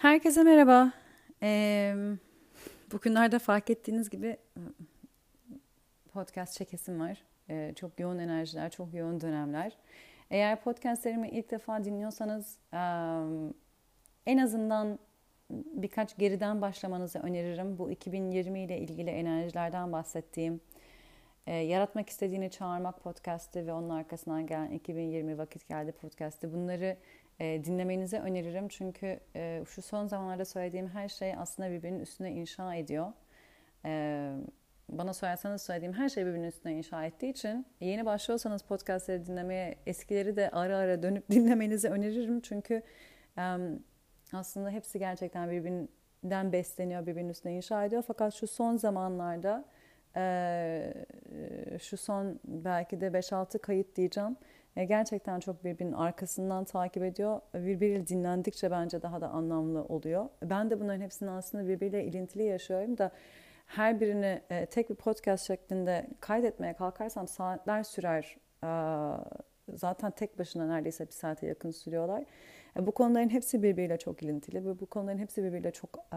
Herkese merhaba. Ee, bugünlerde fark ettiğiniz gibi podcast çekesim var. Ee, çok yoğun enerjiler, çok yoğun dönemler. Eğer podcastlerimi ilk defa dinliyorsanız en azından birkaç geriden başlamanızı öneririm. Bu 2020 ile ilgili enerjilerden bahsettiğim Yaratmak istediğini çağırmak podcastı ve onun arkasından gelen 2020 vakit geldi podcastı. Bunları e, dinlemenizi öneririm. Çünkü e, şu son zamanlarda söylediğim her şey aslında birbirinin üstüne inşa ediyor. E, bana sorarsanız söylediğim her şey birbirinin üstüne inşa ettiği için yeni başlıyorsanız podcastleri dinlemeye eskileri de ara ara dönüp dinlemenizi öneririm. Çünkü e, aslında hepsi gerçekten birbirinden besleniyor, birbirinin üstüne inşa ediyor. Fakat şu son zamanlarda e, şu son belki de 5-6 kayıt diyeceğim e, gerçekten çok birbirinin arkasından takip ediyor. Birbiriyle dinlendikçe bence daha da anlamlı oluyor. Ben de bunların hepsini aslında birbiriyle ilintili yaşıyorum da her birini e, tek bir podcast şeklinde kaydetmeye kalkarsam saatler sürer. E, zaten tek başına neredeyse bir saate yakın sürüyorlar. E, bu konuların hepsi birbiriyle çok ilintili ve bu konuların hepsi birbiriyle çok e,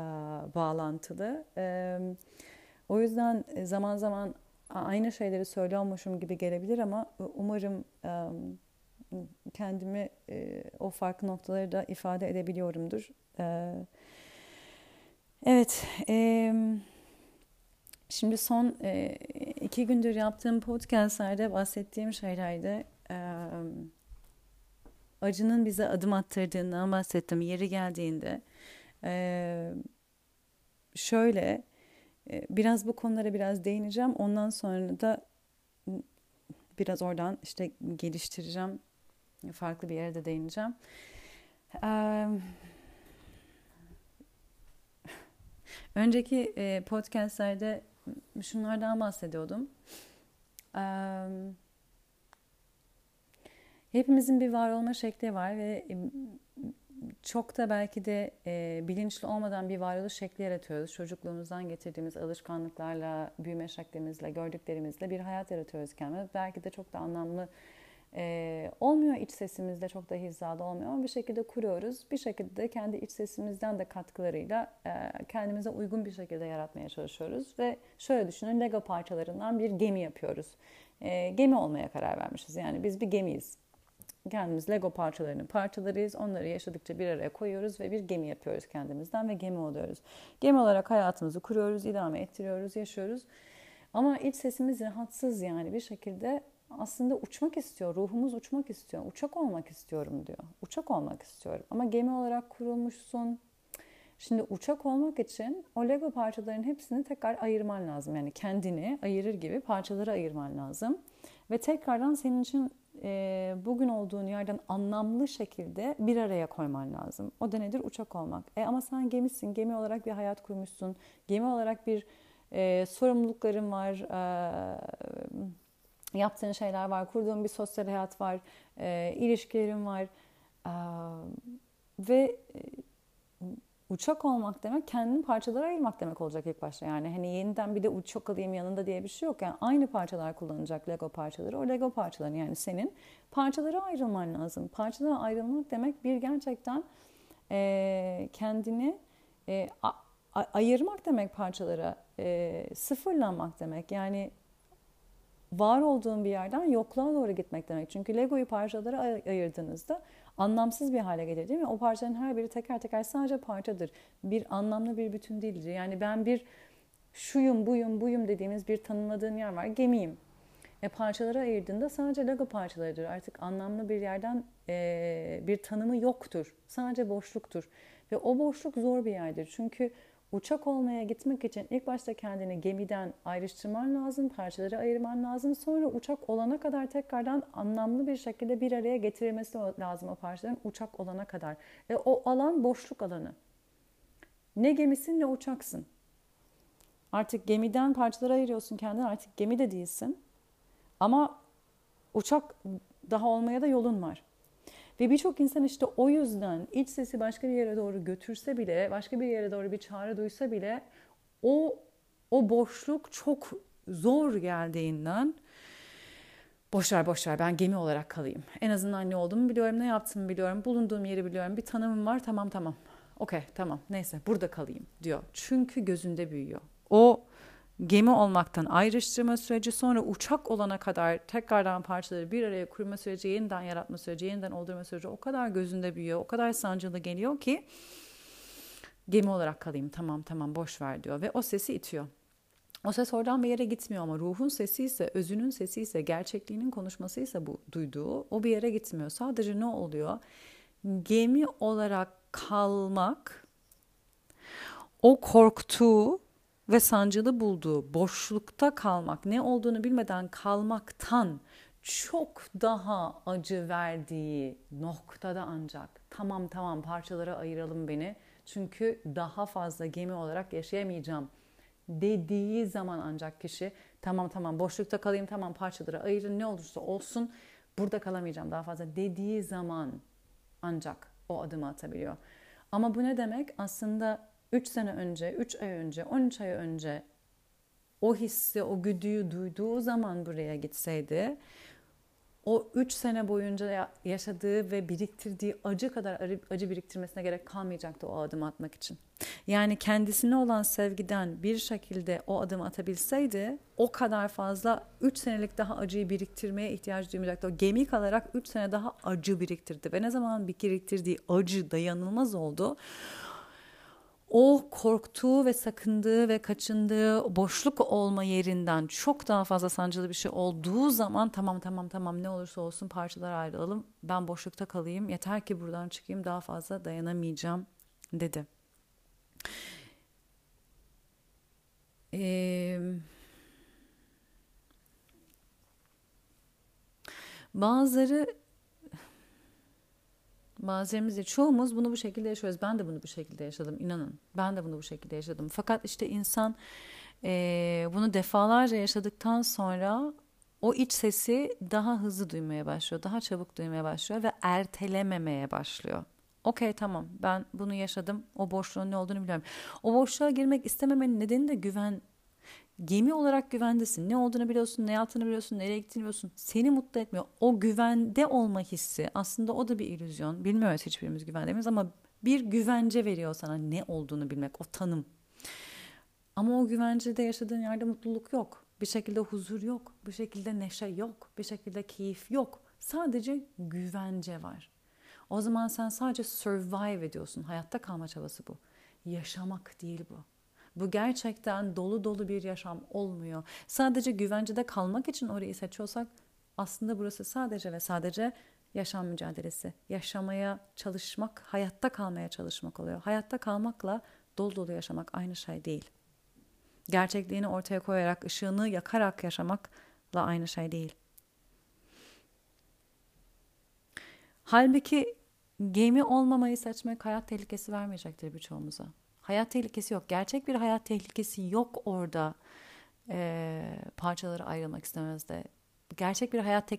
bağlantılı. E, o yüzden zaman zaman aynı şeyleri söylüyormuşum gibi gelebilir ama umarım kendimi o farklı noktaları da ifade edebiliyorumdur. Evet, şimdi son iki gündür yaptığım podcastlerde bahsettiğim şeylerde acının bize adım attırdığından bahsettim. Yeri geldiğinde şöyle biraz bu konulara biraz değineceğim. Ondan sonra da biraz oradan işte geliştireceğim. Farklı bir yere de değineceğim. Önceki podcastlerde şunlardan bahsediyordum. Hepimizin bir var olma şekli var ve çok da belki de e, bilinçli olmadan bir varoluş şekli yaratıyoruz. Çocukluğumuzdan getirdiğimiz alışkanlıklarla, büyüme şeklimizle, gördüklerimizle bir hayat yaratıyoruz kendimize. Belki de çok da anlamlı e, olmuyor iç sesimizde, çok da hizalı olmuyor ama bir şekilde kuruyoruz. Bir şekilde de kendi iç sesimizden de katkılarıyla e, kendimize uygun bir şekilde yaratmaya çalışıyoruz. Ve şöyle düşünün, Lego parçalarından bir gemi yapıyoruz. E, gemi olmaya karar vermişiz. Yani biz bir gemiyiz kendimiz Lego parçalarının parçalarıyız. Onları yaşadıkça bir araya koyuyoruz ve bir gemi yapıyoruz kendimizden ve gemi oluyoruz. Gemi olarak hayatımızı kuruyoruz, idame ettiriyoruz, yaşıyoruz. Ama iç sesimiz rahatsız yani bir şekilde aslında uçmak istiyor. Ruhumuz uçmak istiyor. Uçak olmak istiyorum diyor. Uçak olmak istiyorum. Ama gemi olarak kurulmuşsun. Şimdi uçak olmak için o Lego parçalarının hepsini tekrar ayırman lazım. Yani kendini ayırır gibi parçaları ayırman lazım. Ve tekrardan senin için e, bugün olduğun yerden anlamlı şekilde bir araya koyman lazım. O da nedir? Uçak olmak. E ama sen gemisin, gemi olarak bir hayat kurmuşsun. Gemi olarak bir e, sorumlulukların var, e, yaptığın şeyler var, kurduğun bir sosyal hayat var, e, ilişkilerin var. E, ve uçak olmak demek kendini parçalara ayırmak demek olacak ilk başta. Yani hani yeniden bir de uçak alayım yanında diye bir şey yok. Yani aynı parçalar kullanacak Lego parçaları. O Lego parçaları yani senin parçalara ayrılman lazım. Parçalara ayrılmak demek bir gerçekten e, kendini e, a, a, ayırmak demek parçalara. E, sıfırlanmak demek. Yani var olduğun bir yerden yokluğa doğru gitmek demek. Çünkü Lego'yu parçalara ayırdığınızda anlamsız bir hale gelir değil mi? O parçanın her biri teker teker sadece parçadır. Bir anlamlı bir bütün değildir. Yani ben bir şuyum, buyum, buyum dediğimiz bir tanımladığın yer var. Gemiyim. E parçalara ayırdığında sadece Lego parçalarıdır. Artık anlamlı bir yerden e, bir tanımı yoktur. Sadece boşluktur. Ve o boşluk zor bir yerdir. Çünkü uçak olmaya gitmek için ilk başta kendini gemiden ayrıştırman lazım, parçaları ayırman lazım. Sonra uçak olana kadar tekrardan anlamlı bir şekilde bir araya getirilmesi lazım o parçaların uçak olana kadar. E, o alan boşluk alanı. Ne gemisin ne uçaksın. Artık gemiden parçaları ayırıyorsun kendini artık gemi de değilsin. Ama uçak daha olmaya da yolun var. Ve birçok insan işte o yüzden iç sesi başka bir yere doğru götürse bile, başka bir yere doğru bir çağrı duysa bile o o boşluk çok zor geldiğinden boşver boşver ben gemi olarak kalayım. En azından ne olduğumu biliyorum, ne yaptığımı biliyorum, bulunduğum yeri biliyorum, bir tanımım var tamam tamam. okey tamam neyse burada kalayım diyor. Çünkü gözünde büyüyor. Gemi olmaktan ayrıştırma süreci sonra uçak olana kadar tekrardan parçaları bir araya kurma süreci, yeniden yaratma süreci, yeniden oldurma süreci o kadar gözünde büyüyor, o kadar sancılı geliyor ki gemi olarak kalayım tamam tamam boş ver diyor ve o sesi itiyor. O ses oradan bir yere gitmiyor ama ruhun sesi ise, özünün sesi ise, gerçekliğinin konuşması ise bu duyduğu o bir yere gitmiyor. Sadece ne oluyor? Gemi olarak kalmak o korktuğu ve sancılı bulduğu boşlukta kalmak, ne olduğunu bilmeden kalmaktan çok daha acı verdiği noktada ancak tamam tamam parçalara ayıralım beni çünkü daha fazla gemi olarak yaşayamayacağım dediği zaman ancak kişi tamam tamam boşlukta kalayım tamam parçalara ayırın ne olursa olsun burada kalamayacağım daha fazla dediği zaman ancak o adımı atabiliyor. Ama bu ne demek? Aslında 3 sene önce, 3 ay önce, 13 ay önce o hissi, o güdüyü duyduğu zaman buraya gitseydi o 3 sene boyunca yaşadığı ve biriktirdiği acı kadar acı biriktirmesine gerek kalmayacaktı o adımı atmak için. Yani kendisine olan sevgiden bir şekilde o adımı atabilseydi o kadar fazla 3 senelik daha acıyı biriktirmeye ihtiyaç duymayacaktı. O gemi kalarak 3 sene daha acı biriktirdi ve ne zaman biriktirdiği acı dayanılmaz oldu o korktuğu ve sakındığı ve kaçındığı boşluk olma yerinden çok daha fazla sancılı bir şey olduğu zaman tamam tamam tamam ne olursa olsun parçalar ayrılalım ben boşlukta kalayım yeter ki buradan çıkayım daha fazla dayanamayacağım dedi. Ee, bazıları Değil, çoğumuz bunu bu şekilde yaşıyoruz. Ben de bunu bu şekilde yaşadım, inanın. Ben de bunu bu şekilde yaşadım. Fakat işte insan e, bunu defalarca yaşadıktan sonra o iç sesi daha hızlı duymaya başlıyor, daha çabuk duymaya başlıyor ve ertelememeye başlıyor. Okey tamam ben bunu yaşadım, o boşluğun ne olduğunu biliyorum. O boşluğa girmek istememenin nedeni de güven gemi olarak güvendesin. Ne olduğunu biliyorsun, ne yaptığını biliyorsun, nereye gittiğini biliyorsun. Seni mutlu etmiyor. O güvende olma hissi aslında o da bir illüzyon. Bilmiyoruz hiçbirimiz güvendeyiz ama bir güvence veriyor sana ne olduğunu bilmek, o tanım. Ama o güvencede yaşadığın yerde mutluluk yok. Bir şekilde huzur yok. Bir şekilde neşe yok. Bir şekilde keyif yok. Sadece güvence var. O zaman sen sadece survive ediyorsun. Hayatta kalma çabası bu. Yaşamak değil bu. Bu gerçekten dolu dolu bir yaşam olmuyor. Sadece güvencede kalmak için orayı seçiyorsak aslında burası sadece ve sadece yaşam mücadelesi. Yaşamaya çalışmak, hayatta kalmaya çalışmak oluyor. Hayatta kalmakla dolu dolu yaşamak aynı şey değil. Gerçekliğini ortaya koyarak, ışığını yakarak yaşamakla aynı şey değil. Halbuki gemi olmamayı seçmek hayat tehlikesi vermeyecektir birçoğumuza. Hayat tehlikesi yok. Gerçek bir hayat tehlikesi yok orada e, parçaları ayrılmak istemezde. Gerçek bir hayat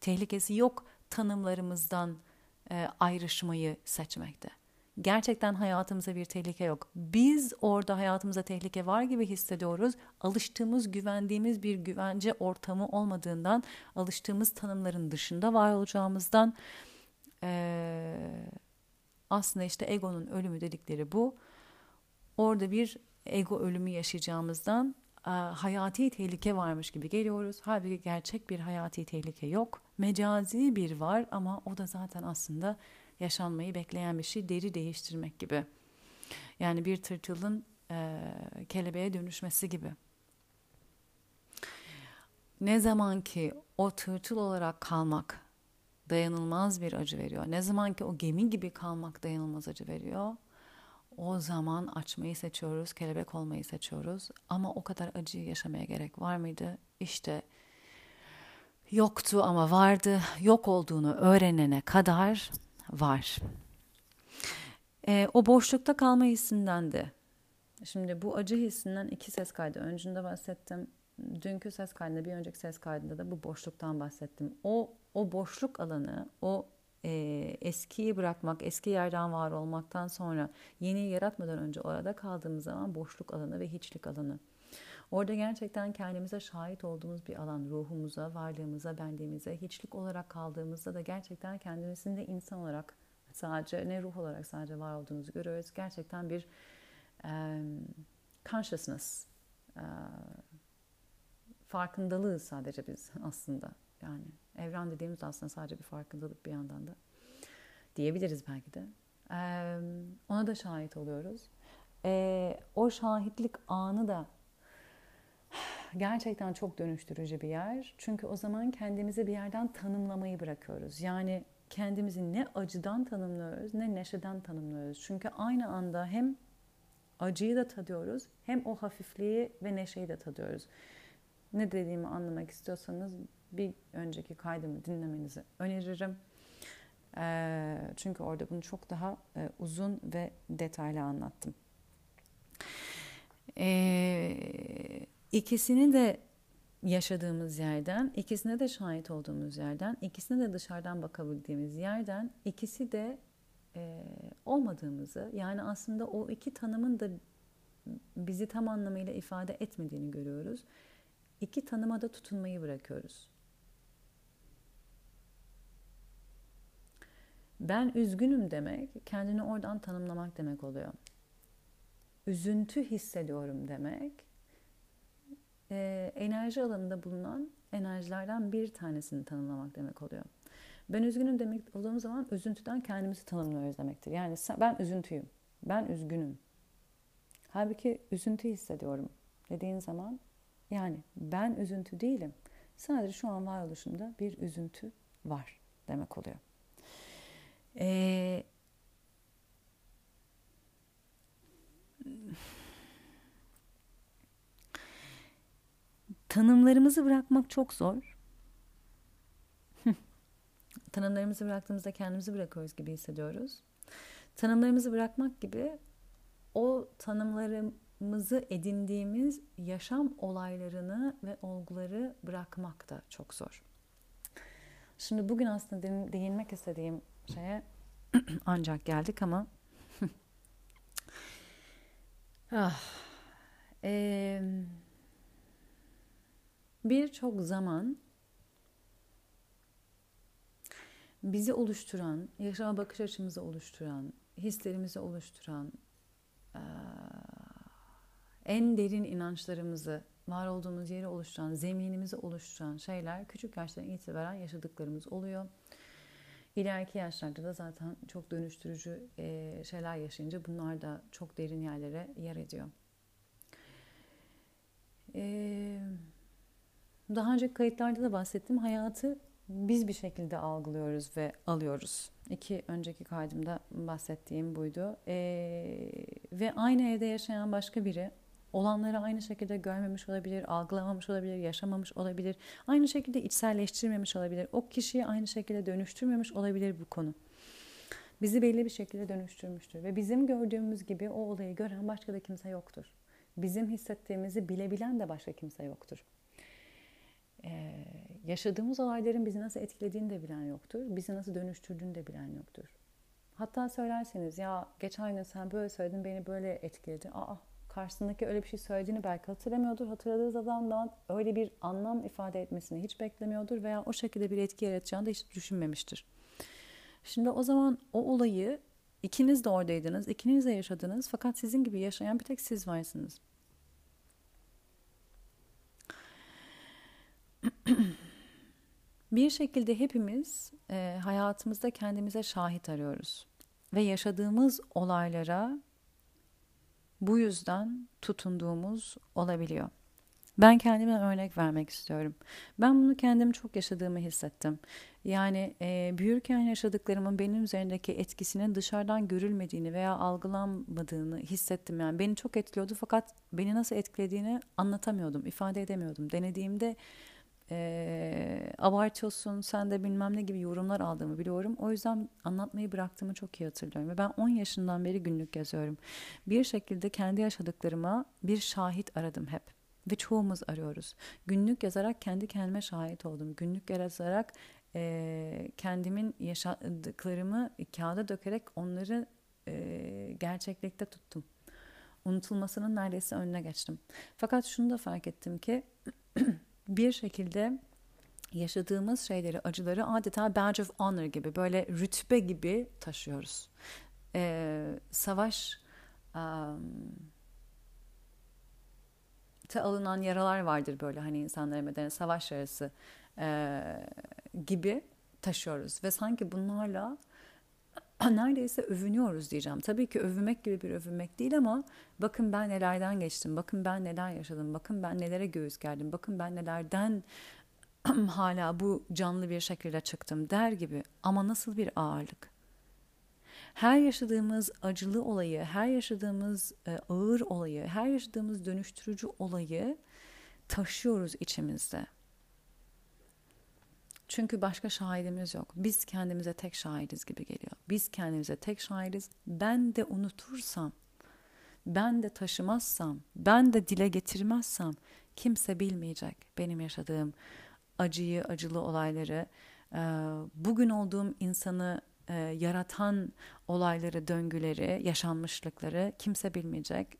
tehlikesi yok tanımlarımızdan e, ayrışmayı seçmekte. Gerçekten hayatımıza bir tehlike yok. Biz orada hayatımıza tehlike var gibi hissediyoruz. Alıştığımız, güvendiğimiz bir güvence ortamı olmadığından, alıştığımız tanımların dışında var olacağımızdan e, aslında işte egonun ölümü dedikleri bu orada bir ego ölümü yaşayacağımızdan hayati tehlike varmış gibi geliyoruz. Halbuki gerçek bir hayati tehlike yok. Mecazi bir var ama o da zaten aslında yaşanmayı bekleyen bir şey deri değiştirmek gibi. Yani bir tırtılın e, kelebeğe dönüşmesi gibi. Ne zaman ki o tırtıl olarak kalmak dayanılmaz bir acı veriyor. Ne zaman ki o gemi gibi kalmak dayanılmaz acı veriyor o zaman açmayı seçiyoruz, kelebek olmayı seçiyoruz. Ama o kadar acıyı yaşamaya gerek var mıydı? İşte yoktu ama vardı. Yok olduğunu öğrenene kadar var. E, o boşlukta kalma hissinden de. Şimdi bu acı hissinden iki ses kaydı öncünde bahsettim. Dünkü ses kaydında, bir önceki ses kaydında da bu boşluktan bahsettim. O o boşluk alanı, o e, eskiyi bırakmak, eski yerden var olmaktan sonra yeniyi yaratmadan önce orada kaldığımız zaman boşluk alanı ve hiçlik alanı. Orada gerçekten kendimize şahit olduğumuz bir alan, ruhumuza, varlığımıza, benliğimize, hiçlik olarak kaldığımızda da gerçekten kendimizin de insan olarak sadece ne ruh olarak sadece var olduğunuzu görüyoruz. Gerçekten bir um, consciousness uh, farkındalığı sadece biz aslında. Yani evren dediğimiz aslında sadece bir farkındalık bir yandan da diyebiliriz belki de. Um, ona da şahit oluyoruz. E, o şahitlik anı da gerçekten çok dönüştürücü bir yer. Çünkü o zaman kendimizi bir yerden tanımlamayı bırakıyoruz. Yani kendimizi ne acıdan tanımlıyoruz ne neşeden tanımlıyoruz. Çünkü aynı anda hem acıyı da tadıyoruz hem o hafifliği ve neşeyi de tadıyoruz. Ne dediğimi anlamak istiyorsanız bir önceki kaydımı dinlemenizi öneririm. Çünkü orada bunu çok daha uzun ve detaylı anlattım. Ee, ikisini de yaşadığımız yerden, ikisine de şahit olduğumuz yerden, ikisine de dışarıdan bakabildiğimiz yerden, ikisi de e, olmadığımızı, yani aslında o iki tanımın da bizi tam anlamıyla ifade etmediğini görüyoruz. İki tanıma da tutunmayı bırakıyoruz. Ben üzgünüm demek, kendini oradan tanımlamak demek oluyor üzüntü hissediyorum demek e, enerji alanında bulunan enerjilerden bir tanesini tanımlamak demek oluyor. Ben üzgünüm demek olduğum zaman üzüntüden kendimizi tanımlıyoruz demektir. Yani ben üzüntüyüm, ben üzgünüm. Halbuki üzüntü hissediyorum dediğin zaman yani ben üzüntü değilim. Sadece şu an varoluşumda bir üzüntü var demek oluyor. Ee, tanımlarımızı bırakmak çok zor. Tanımlarımızı bıraktığımızda kendimizi bırakıyoruz gibi hissediyoruz. Tanımlarımızı bırakmak gibi o tanımlarımızı edindiğimiz yaşam olaylarını ve olguları bırakmak da çok zor. Şimdi bugün aslında değinmek istediğim şeye ancak geldik ama. Ah, ee, Birçok zaman bizi oluşturan, yaşama bakış açımızı oluşturan, hislerimizi oluşturan, en derin inançlarımızı, var olduğumuz yeri oluşturan, zeminimizi oluşturan şeyler küçük yaştan itibaren yaşadıklarımız oluyor. İleriki yaşlarda da zaten çok dönüştürücü e, şeyler yaşayınca bunlar da çok derin yerlere yer ediyor. E, daha önce kayıtlarda da bahsettim. Hayatı biz bir şekilde algılıyoruz ve alıyoruz. İki önceki kaydımda bahsettiğim buydu. E, ve aynı evde yaşayan başka biri olanları aynı şekilde görmemiş olabilir, algılamamış olabilir, yaşamamış olabilir. Aynı şekilde içselleştirmemiş olabilir. O kişiyi aynı şekilde dönüştürmemiş olabilir bu konu. Bizi belli bir şekilde dönüştürmüştür ve bizim gördüğümüz gibi o olayı gören başka da kimse yoktur. Bizim hissettiğimizi bilebilen de başka kimse yoktur. Ee, yaşadığımız olayların bizi nasıl etkilediğini de bilen yoktur. Bizi nasıl dönüştürdüğünü de bilen yoktur. Hatta söylerseniz ya geçen gün sen böyle söyledin beni böyle etkiledi. Aa karşısındaki öyle bir şey söylediğini belki hatırlamıyordur. Hatırladığı zamandan öyle bir anlam ifade etmesini hiç beklemiyordur veya o şekilde bir etki yaratacağını da hiç düşünmemiştir. Şimdi o zaman o olayı ikiniz de oradaydınız, ikiniz de yaşadınız fakat sizin gibi yaşayan bir tek siz varsınız. bir şekilde hepimiz e, hayatımızda kendimize şahit arıyoruz ve yaşadığımız olaylara bu yüzden tutunduğumuz olabiliyor. Ben kendime örnek vermek istiyorum. Ben bunu kendim çok yaşadığımı hissettim. Yani e, büyürken yaşadıklarımın benim üzerindeki etkisinin dışarıdan görülmediğini veya algılanmadığını hissettim. Yani beni çok etkiliyordu fakat beni nasıl etkilediğini anlatamıyordum, ifade edemiyordum. Denediğimde e, abartıyorsun sen de bilmem ne gibi yorumlar aldığımı biliyorum. O yüzden anlatmayı bıraktığımı çok iyi hatırlıyorum. Ve ben 10 yaşından beri günlük yazıyorum. Bir şekilde kendi yaşadıklarıma bir şahit aradım hep. Ve çoğumuz arıyoruz. Günlük yazarak kendi kendime şahit oldum. Günlük yazarak e, kendimin yaşadıklarımı kağıda dökerek onları e, gerçeklikte tuttum. Unutulmasının neredeyse önüne geçtim. Fakat şunu da fark ettim ki bir şekilde yaşadığımız şeyleri, acıları adeta badge of honor gibi, böyle rütbe gibi taşıyoruz. Ee, savaş um, te alınan yaralar vardır böyle hani insanların bedeni savaş yarası e, gibi taşıyoruz ve sanki bunlarla neredeyse övünüyoruz diyeceğim. Tabii ki övünmek gibi bir övünmek değil ama bakın ben nelerden geçtim, bakın ben neler yaşadım, bakın ben nelere göğüs gerdim, bakın ben nelerden hala bu canlı bir şekilde çıktım der gibi ama nasıl bir ağırlık. Her yaşadığımız acılı olayı, her yaşadığımız e, ağır olayı, her yaşadığımız dönüştürücü olayı taşıyoruz içimizde. Çünkü başka şahidimiz yok. Biz kendimize tek şahidiz gibi geliyor. Biz kendimize tek şahidiz. Ben de unutursam, ben de taşımazsam, ben de dile getirmezsem kimse bilmeyecek benim yaşadığım acıyı, acılı olayları, bugün olduğum insanı yaratan olayları, döngüleri, yaşanmışlıkları kimse bilmeyecek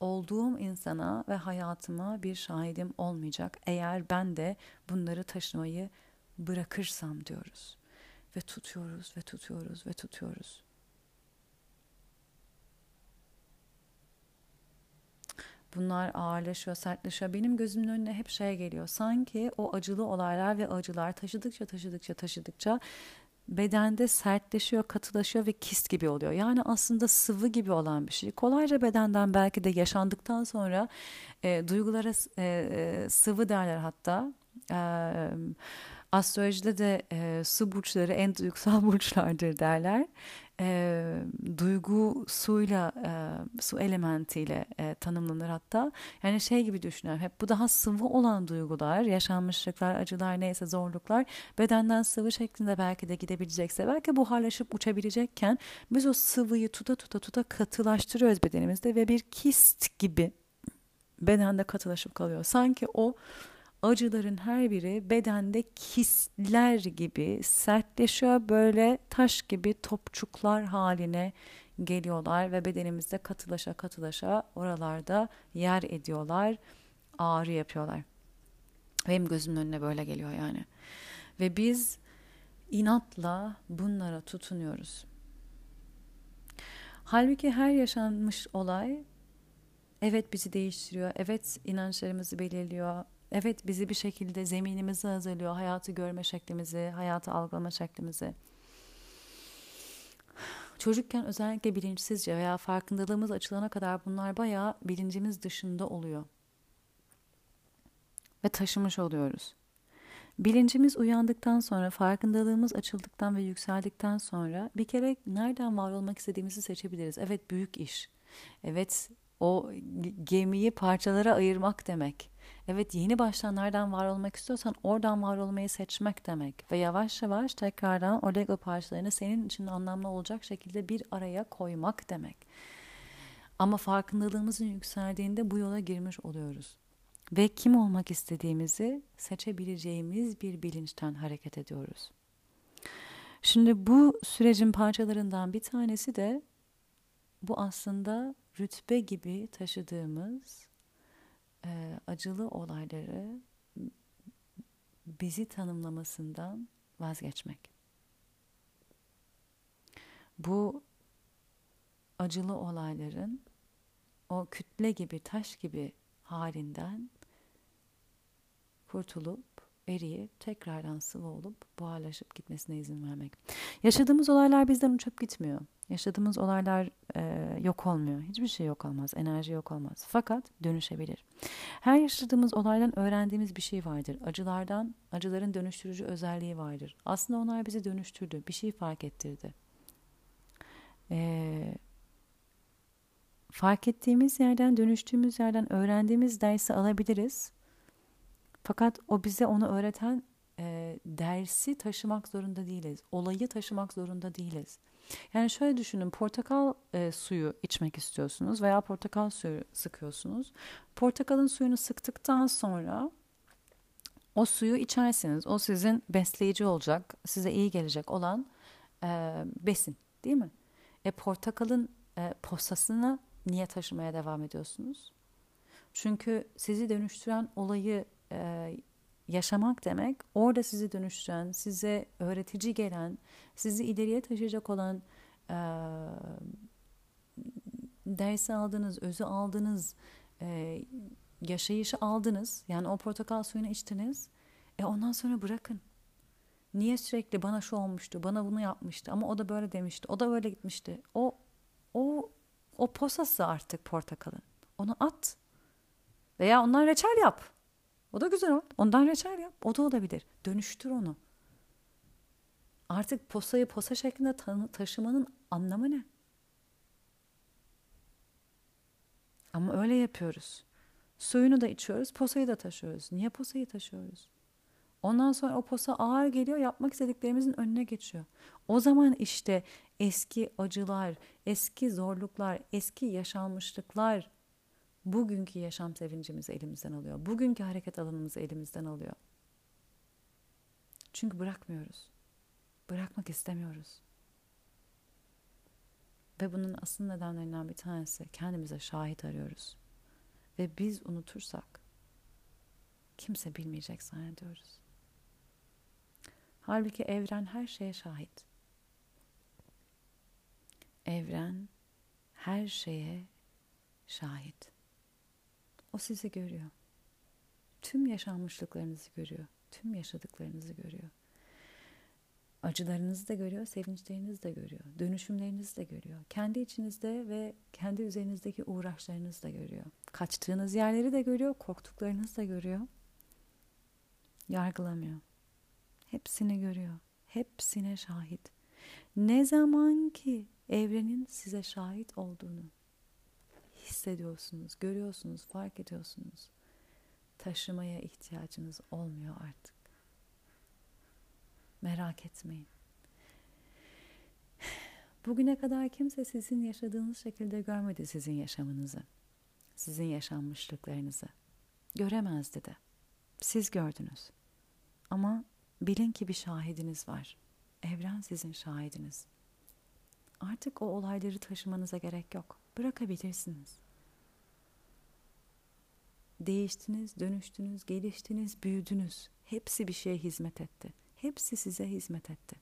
olduğum insana ve hayatıma bir şahidim olmayacak eğer ben de bunları taşımayı bırakırsam diyoruz. Ve tutuyoruz ve tutuyoruz ve tutuyoruz. Bunlar ağırlaşıyor, sertleşiyor. Benim gözümün önüne hep şey geliyor. Sanki o acılı olaylar ve acılar taşıdıkça taşıdıkça taşıdıkça bedende sertleşiyor, katılaşıyor ve kist gibi oluyor. Yani aslında sıvı gibi olan bir şey. Kolayca bedenden belki de yaşandıktan sonra e, duygulara e, e, sıvı derler hatta. E, astrolojide de e, su burçları en duygusal burçlardır derler. E, duygu suyla e, su elementiyle e, tanımlanır hatta. Yani şey gibi düşünüyorum hep bu daha sıvı olan duygular yaşanmışlıklar acılar neyse zorluklar bedenden sıvı şeklinde belki de gidebilecekse belki buharlaşıp uçabilecekken biz o sıvıyı tuta tuta tuta katılaştırıyoruz bedenimizde ve bir kist gibi bedende katılaşıp kalıyor. Sanki o acıların her biri bedende kisler gibi sertleşiyor böyle taş gibi topçuklar haline geliyorlar ve bedenimizde katılaşa katılaşa oralarda yer ediyorlar ağrı yapıyorlar. Benim gözümün önüne böyle geliyor yani. Ve biz inatla bunlara tutunuyoruz. Halbuki her yaşanmış olay evet bizi değiştiriyor, evet inançlarımızı belirliyor, Evet bizi bir şekilde zeminimizi hazırlıyor. Hayatı görme şeklimizi, hayatı algılama şeklimizi. Çocukken özellikle bilinçsizce veya farkındalığımız açılana kadar bunlar bayağı bilincimiz dışında oluyor. Ve taşımış oluyoruz. Bilincimiz uyandıktan sonra, farkındalığımız açıldıktan ve yükseldikten sonra bir kere nereden var olmak istediğimizi seçebiliriz. Evet büyük iş. Evet o gemiyi parçalara ayırmak demek. Evet yeni baştan nereden var olmak istiyorsan oradan var olmayı seçmek demek. Ve yavaş yavaş tekrardan o Lego parçalarını senin için anlamlı olacak şekilde bir araya koymak demek. Ama farkındalığımızın yükseldiğinde bu yola girmiş oluyoruz. Ve kim olmak istediğimizi seçebileceğimiz bir bilinçten hareket ediyoruz. Şimdi bu sürecin parçalarından bir tanesi de bu aslında rütbe gibi taşıdığımız e, acılı olayları bizi tanımlamasından vazgeçmek. Bu acılı olayların o kütle gibi, taş gibi halinden kurtulup eriyip tekrardan sıvı olup buharlaşıp gitmesine izin vermek. Yaşadığımız olaylar bizden uçup gitmiyor. Yaşadığımız olaylar e, yok olmuyor. Hiçbir şey yok olmaz. Enerji yok olmaz. Fakat dönüşebilir. Her yaşadığımız olaydan öğrendiğimiz bir şey vardır. Acılardan, acıların dönüştürücü özelliği vardır. Aslında onlar bizi dönüştürdü. Bir şey fark ettirdi. E, fark ettiğimiz yerden, dönüştüğümüz yerden öğrendiğimiz dersi alabiliriz. Fakat o bize onu öğreten e, dersi taşımak zorunda değiliz. Olayı taşımak zorunda değiliz. Yani şöyle düşünün portakal e, suyu içmek istiyorsunuz veya portakal suyu sıkıyorsunuz. Portakalın suyunu sıktıktan sonra o suyu içersiniz. O sizin besleyici olacak, size iyi gelecek olan e, besin değil mi? E portakalın e, posasını niye taşımaya devam ediyorsunuz? Çünkü sizi dönüştüren olayı e, yaşamak demek orada sizi dönüştüren, size öğretici gelen, sizi ileriye taşıyacak olan e, dersi aldınız, özü aldınız, e, yaşayışı aldınız. Yani o portakal suyunu içtiniz. E ondan sonra bırakın. Niye sürekli bana şu olmuştu, bana bunu yapmıştı ama o da böyle demişti, o da böyle gitmişti. O o o posası artık portakalın. Onu at. Veya ondan reçel yap. O da güzel o. Ondan reçel yap. O da olabilir. Dönüştür onu. Artık posayı posa şeklinde ta- taşımanın anlamı ne? Ama öyle yapıyoruz. Suyunu da içiyoruz, posayı da taşıyoruz. Niye posayı taşıyoruz? Ondan sonra o posa ağır geliyor, yapmak istediklerimizin önüne geçiyor. O zaman işte eski acılar, eski zorluklar, eski yaşanmışlıklar bugünkü yaşam sevincimizi elimizden alıyor. Bugünkü hareket alanımızı elimizden alıyor. Çünkü bırakmıyoruz. Bırakmak istemiyoruz. Ve bunun asıl nedenlerinden bir tanesi kendimize şahit arıyoruz. Ve biz unutursak kimse bilmeyecek zannediyoruz. Halbuki evren her şeye şahit. Evren her şeye şahit. O sizi görüyor. Tüm yaşanmışlıklarınızı görüyor. Tüm yaşadıklarınızı görüyor. Acılarınızı da görüyor, sevinçlerinizi de görüyor. Dönüşümlerinizi de görüyor. Kendi içinizde ve kendi üzerinizdeki uğraşlarınızı da görüyor. Kaçtığınız yerleri de görüyor, korktuklarınızı da görüyor. Yargılamıyor. Hepsini görüyor. Hepsine şahit. Ne zaman ki evrenin size şahit olduğunu hissediyorsunuz, görüyorsunuz, fark ediyorsunuz. Taşımaya ihtiyacınız olmuyor artık. Merak etmeyin. Bugüne kadar kimse sizin yaşadığınız şekilde görmedi sizin yaşamınızı. Sizin yaşanmışlıklarınızı. Göremezdi de. Siz gördünüz. Ama bilin ki bir şahidiniz var. Evren sizin şahidiniz. Artık o olayları taşımanıza gerek yok. Bırakabilirsiniz. Değiştiniz, dönüştünüz, geliştiniz, büyüdünüz. Hepsi bir şeye hizmet etti. Hepsi size hizmet etti.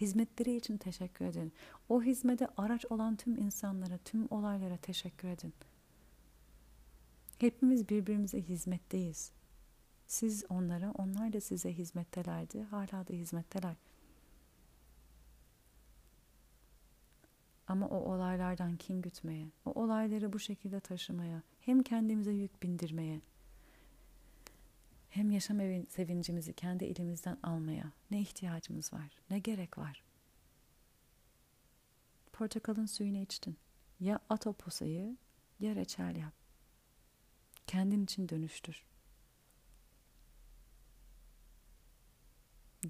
Hizmetleri için teşekkür edin. O hizmete araç olan tüm insanlara, tüm olaylara teşekkür edin. Hepimiz birbirimize hizmetteyiz. Siz onlara, onlar da size hizmettelerdi. Hala da hizmetteler. Ama o olaylardan kin gütmeye, o olayları bu şekilde taşımaya, hem kendimize yük bindirmeye, hem yaşam sevincimizi kendi elimizden almaya ne ihtiyacımız var, ne gerek var? Portakalın suyunu içtin. Ya at o posayı ya reçel yap. Kendin için dönüştür.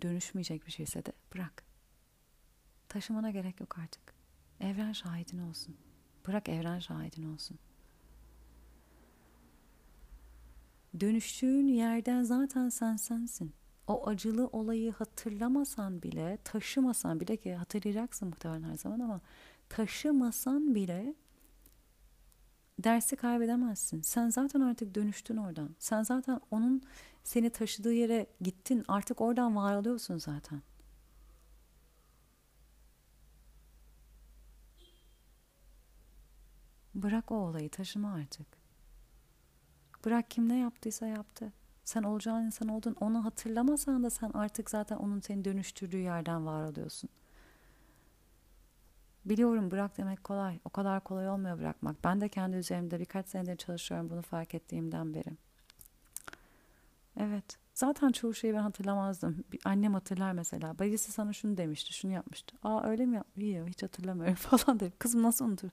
Dönüşmeyecek bir şeyse de bırak. Taşımana gerek yok artık. Evren şahidin olsun. Bırak evren şahidin olsun. Dönüştüğün yerden zaten sen sensin. O acılı olayı hatırlamasan bile, taşımasan bile ki hatırlayacaksın muhtemelen her zaman ama taşımasan bile dersi kaybedemezsin. Sen zaten artık dönüştün oradan. Sen zaten onun seni taşıdığı yere gittin. Artık oradan var oluyorsun zaten. Bırak o olayı taşıma artık. Bırak kim ne yaptıysa yaptı. Sen olacağın insan oldun. Onu hatırlamasan da sen artık zaten onun seni dönüştürdüğü yerden var oluyorsun. Biliyorum bırak demek kolay. O kadar kolay olmuyor bırakmak. Ben de kendi üzerimde birkaç senedir çalışıyorum bunu fark ettiğimden beri. Evet. Zaten çoğu şeyi ben hatırlamazdım. Bir annem hatırlar mesela. Bacısı sana şunu demişti, şunu yapmıştı. Aa öyle mi yapmış? İyi hiç hatırlamıyorum falan dedim. Kızım nasıl unutur?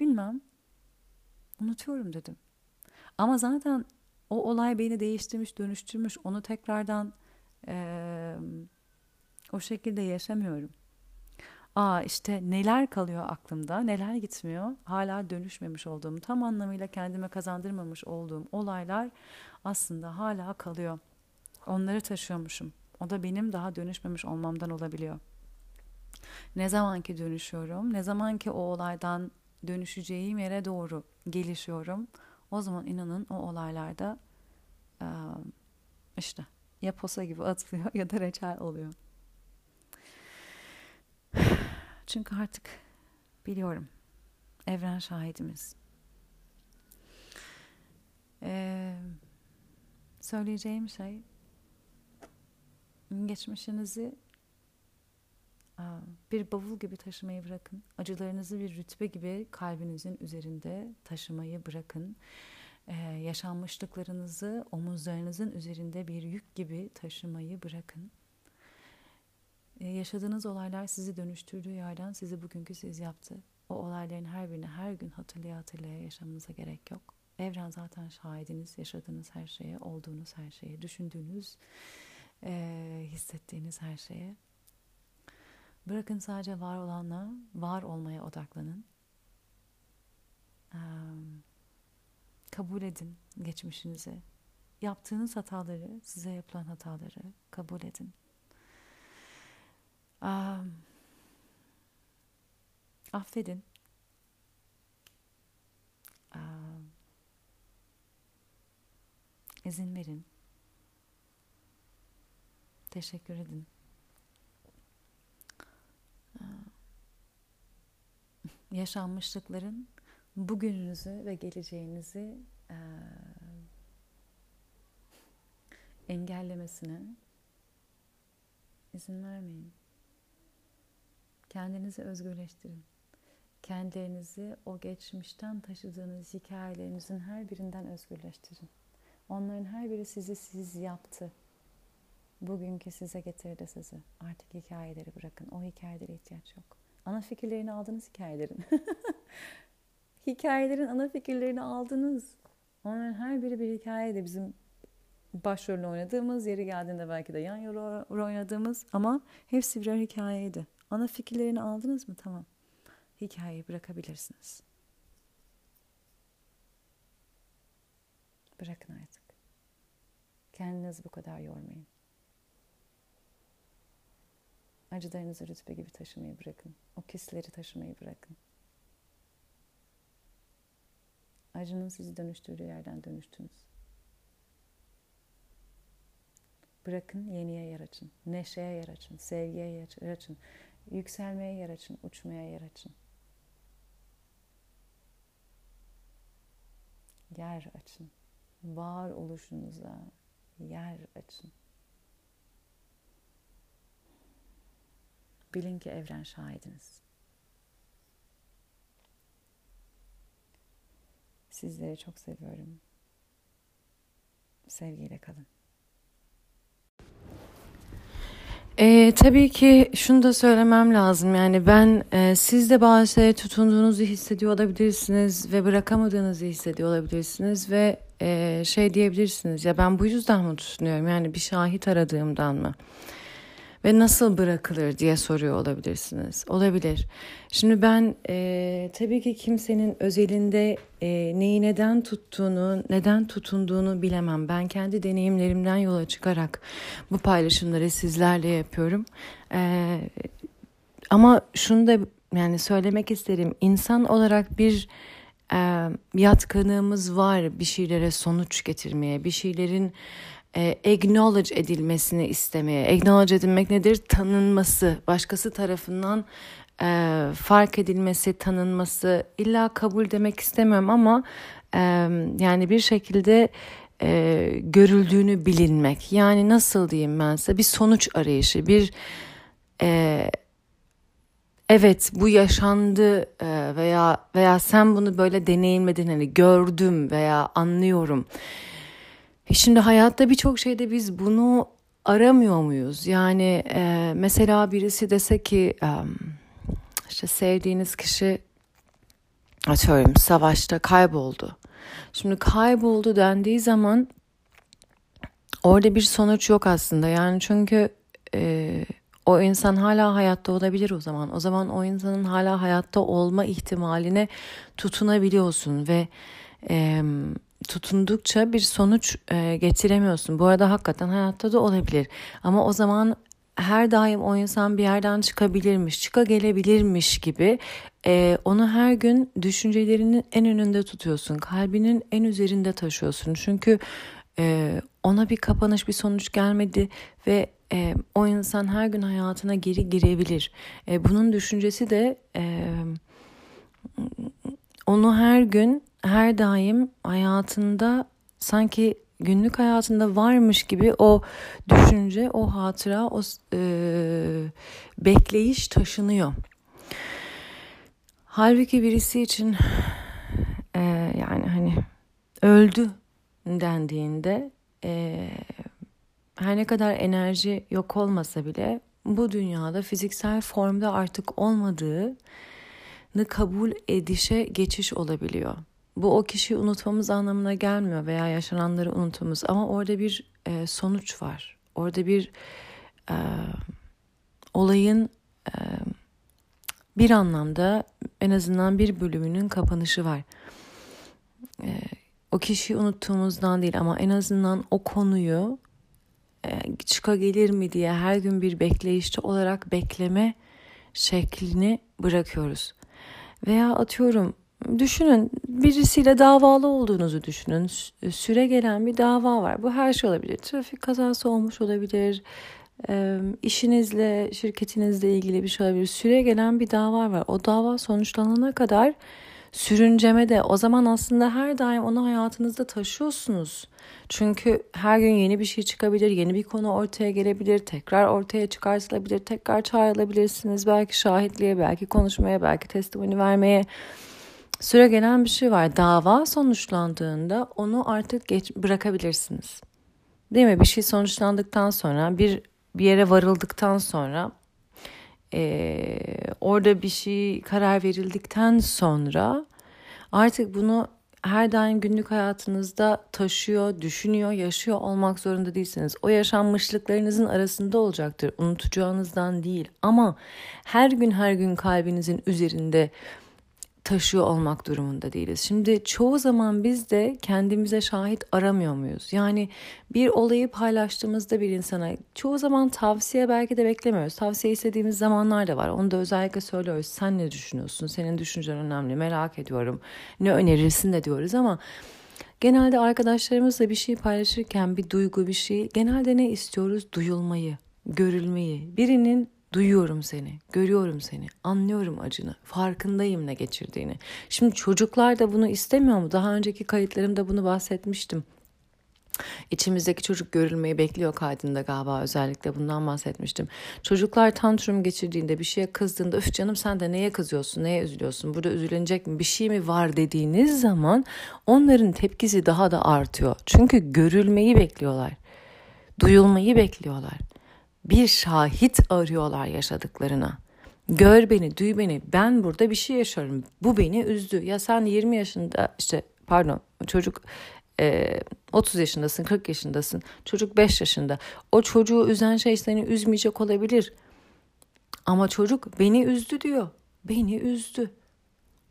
Bilmem. Unutuyorum dedim. Ama zaten o olay beni değiştirmiş, dönüştürmüş. Onu tekrardan e, o şekilde yaşamıyorum. Aa işte neler kalıyor aklımda, neler gitmiyor. Hala dönüşmemiş olduğum, tam anlamıyla kendime kazandırmamış olduğum olaylar aslında hala kalıyor. Onları taşıyormuşum. O da benim daha dönüşmemiş olmamdan olabiliyor. Ne zaman ki dönüşüyorum, ne zaman ki o olaydan dönüşeceğim yere doğru gelişiyorum. O zaman inanın o olaylarda işte ya posa gibi atılıyor ya da reçel oluyor. Çünkü artık biliyorum. Evren şahidimiz. Ee, söyleyeceğim şey geçmişinizi bir bavul gibi taşımayı bırakın. Acılarınızı bir rütbe gibi kalbinizin üzerinde taşımayı bırakın. Ee, yaşanmışlıklarınızı omuzlarınızın üzerinde bir yük gibi taşımayı bırakın. Ee, yaşadığınız olaylar sizi dönüştürdüğü yerden sizi bugünkü siz yaptı. O olayların her birini her gün hatırlaya hatırlaya yaşamanıza gerek yok. Evren zaten şahidiniz, yaşadığınız her şeye, olduğunuz her şeye, düşündüğünüz, e, hissettiğiniz her şeye. Bırakın sadece var olanla, var olmaya odaklanın. Kabul edin geçmişinizi. Yaptığınız hataları, size yapılan hataları kabul edin. Affedin. Ee, izin verin. Teşekkür edin. Yaşanmışlıkların bugününüzü ve geleceğinizi e, engellemesine izin vermeyin. Kendinizi özgürleştirin. Kendilerinizi o geçmişten taşıdığınız hikayelerinizin her birinden özgürleştirin. Onların her biri sizi siz yaptı. Bugünkü size getirdi sizi. Artık hikayeleri bırakın. O hikayelere ihtiyaç yok. Ana fikirlerini aldınız hikayelerin. hikayelerin ana fikirlerini aldınız. Onların her biri bir hikayeydi bizim başrolünü oynadığımız, yeri geldiğinde belki de yan rol oynadığımız ama hepsi birer hikayeydi. Ana fikirlerini aldınız mı? Tamam. Hikayeyi bırakabilirsiniz. Bırakın artık. Kendinizi bu kadar yormayın. Acılarınızı rütbe gibi taşımayı bırakın. O kisleri taşımayı bırakın. Acının sizi dönüştürdüğü yerden dönüştünüz. Bırakın yeniye yer açın. Neşeye yer açın. Sevgiye yer açın. Yükselmeye yer açın. Uçmaya yer açın. Yer açın. Var oluşunuza yer açın. Bilin ki evren şahidiniz. Sizleri çok seviyorum. Sevgiyle kalın. E, tabii ki şunu da söylemem lazım yani ben e, siz de bazı şeye tutunduğunuzu hissediyor olabilirsiniz ve bırakamadığınızı hissediyor olabilirsiniz ve e, şey diyebilirsiniz ya ben bu yüzden mi tutunuyorum yani bir şahit aradığımdan mı? Ve nasıl bırakılır diye soruyor olabilirsiniz. Olabilir. Şimdi ben e, tabii ki kimsenin özelinde e, neyi neden tuttuğunu, neden tutunduğunu bilemem. Ben kendi deneyimlerimden yola çıkarak bu paylaşımları sizlerle yapıyorum. E, ama şunu da yani söylemek isterim. İnsan olarak bir e, yatkınlığımız var bir şeylere sonuç getirmeye, bir şeylerin e, acknowledge edilmesini istemeye. Acknowledge edilmek nedir? Tanınması, başkası tarafından e, fark edilmesi, tanınması. İlla kabul demek istemiyorum ama e, yani bir şekilde e, görüldüğünü bilinmek. Yani nasıl diyeyim ben size? Bir sonuç arayışı, bir e, evet bu yaşandı e, veya veya sen bunu böyle deneyimledin hani gördüm veya anlıyorum. E şimdi hayatta birçok şeyde biz bunu aramıyor muyuz? Yani e, mesela birisi dese ki e, işte sevdiğiniz kişi atıyorum savaşta kayboldu. Şimdi kayboldu dendiği zaman orada bir sonuç yok aslında. Yani çünkü e, o insan hala hayatta olabilir o zaman. O zaman o insanın hala hayatta olma ihtimaline tutunabiliyorsun ve e, tutundukça bir sonuç e, getiremiyorsun. Bu arada hakikaten hayatta da olabilir. Ama o zaman her daim o insan bir yerden çıkabilirmiş, çıka gelebilirmiş gibi e, onu her gün düşüncelerinin en önünde tutuyorsun. Kalbinin en üzerinde taşıyorsun. Çünkü e, ona bir kapanış bir sonuç gelmedi ve e, o insan her gün hayatına geri girebilir. E, bunun düşüncesi de e, onu her gün her daim hayatında sanki günlük hayatında varmış gibi o düşünce, o hatıra, o e, bekleyiş taşınıyor. Halbuki birisi için e, yani hani öldü dendiğinde e, her ne kadar enerji yok olmasa bile bu dünyada fiziksel formda artık olmadığını kabul edişe geçiş olabiliyor. Bu o kişiyi unutmamız anlamına gelmiyor veya yaşananları unutmamız ama orada bir e, sonuç var. Orada bir e, olayın e, bir anlamda en azından bir bölümünün kapanışı var. E, o kişiyi unuttuğumuzdan değil ama en azından o konuyu e, çıka gelir mi diye her gün bir bekleyişte olarak bekleme şeklini bırakıyoruz. Veya atıyorum düşünün birisiyle davalı olduğunuzu düşünün. Süre gelen bir dava var. Bu her şey olabilir. Trafik kazası olmuş olabilir. E, işinizle, şirketinizle ilgili bir şey olabilir. Süre gelen bir dava var. O dava sonuçlanana kadar sürünceme de o zaman aslında her daim onu hayatınızda taşıyorsunuz. Çünkü her gün yeni bir şey çıkabilir, yeni bir konu ortaya gelebilir, tekrar ortaya çıkartılabilir, tekrar çağrılabilirsiniz. Belki şahitliğe, belki konuşmaya, belki testimoni vermeye. Süre gelen bir şey var. Dava sonuçlandığında onu artık geç, bırakabilirsiniz. Değil mi? Bir şey sonuçlandıktan sonra, bir bir yere varıldıktan sonra e, orada bir şey karar verildikten sonra artık bunu her daim günlük hayatınızda taşıyor, düşünüyor, yaşıyor olmak zorunda değilsiniz. O yaşanmışlıklarınızın arasında olacaktır. Unutacağınızdan değil ama her gün her gün kalbinizin üzerinde taşıyor olmak durumunda değiliz. Şimdi çoğu zaman biz de kendimize şahit aramıyor muyuz? Yani bir olayı paylaştığımızda bir insana çoğu zaman tavsiye belki de beklemiyoruz. Tavsiye istediğimiz zamanlar da var. Onu da özellikle söylüyoruz. Sen ne düşünüyorsun? Senin düşüncen önemli. Merak ediyorum. Ne önerirsin de diyoruz ama genelde arkadaşlarımızla bir şey paylaşırken bir duygu bir şey genelde ne istiyoruz? Duyulmayı, görülmeyi. Birinin Duyuyorum seni, görüyorum seni, anlıyorum acını, farkındayım ne geçirdiğini. Şimdi çocuklar da bunu istemiyor mu? Daha önceki kayıtlarımda bunu bahsetmiştim. İçimizdeki çocuk görülmeyi bekliyor kaydında galiba özellikle bundan bahsetmiştim. Çocuklar tantrum geçirdiğinde bir şeye kızdığında öf canım sen de neye kızıyorsun neye üzülüyorsun burada üzülecek mi bir şey mi var dediğiniz zaman onların tepkisi daha da artıyor. Çünkü görülmeyi bekliyorlar duyulmayı bekliyorlar bir şahit arıyorlar yaşadıklarına. Gör beni, duy beni. Ben burada bir şey yaşıyorum. Bu beni üzdü. Ya sen 20 yaşında işte pardon çocuk e, 30 yaşındasın, 40 yaşındasın. Çocuk 5 yaşında. O çocuğu üzen şey seni üzmeyecek olabilir. Ama çocuk beni üzdü diyor. Beni üzdü.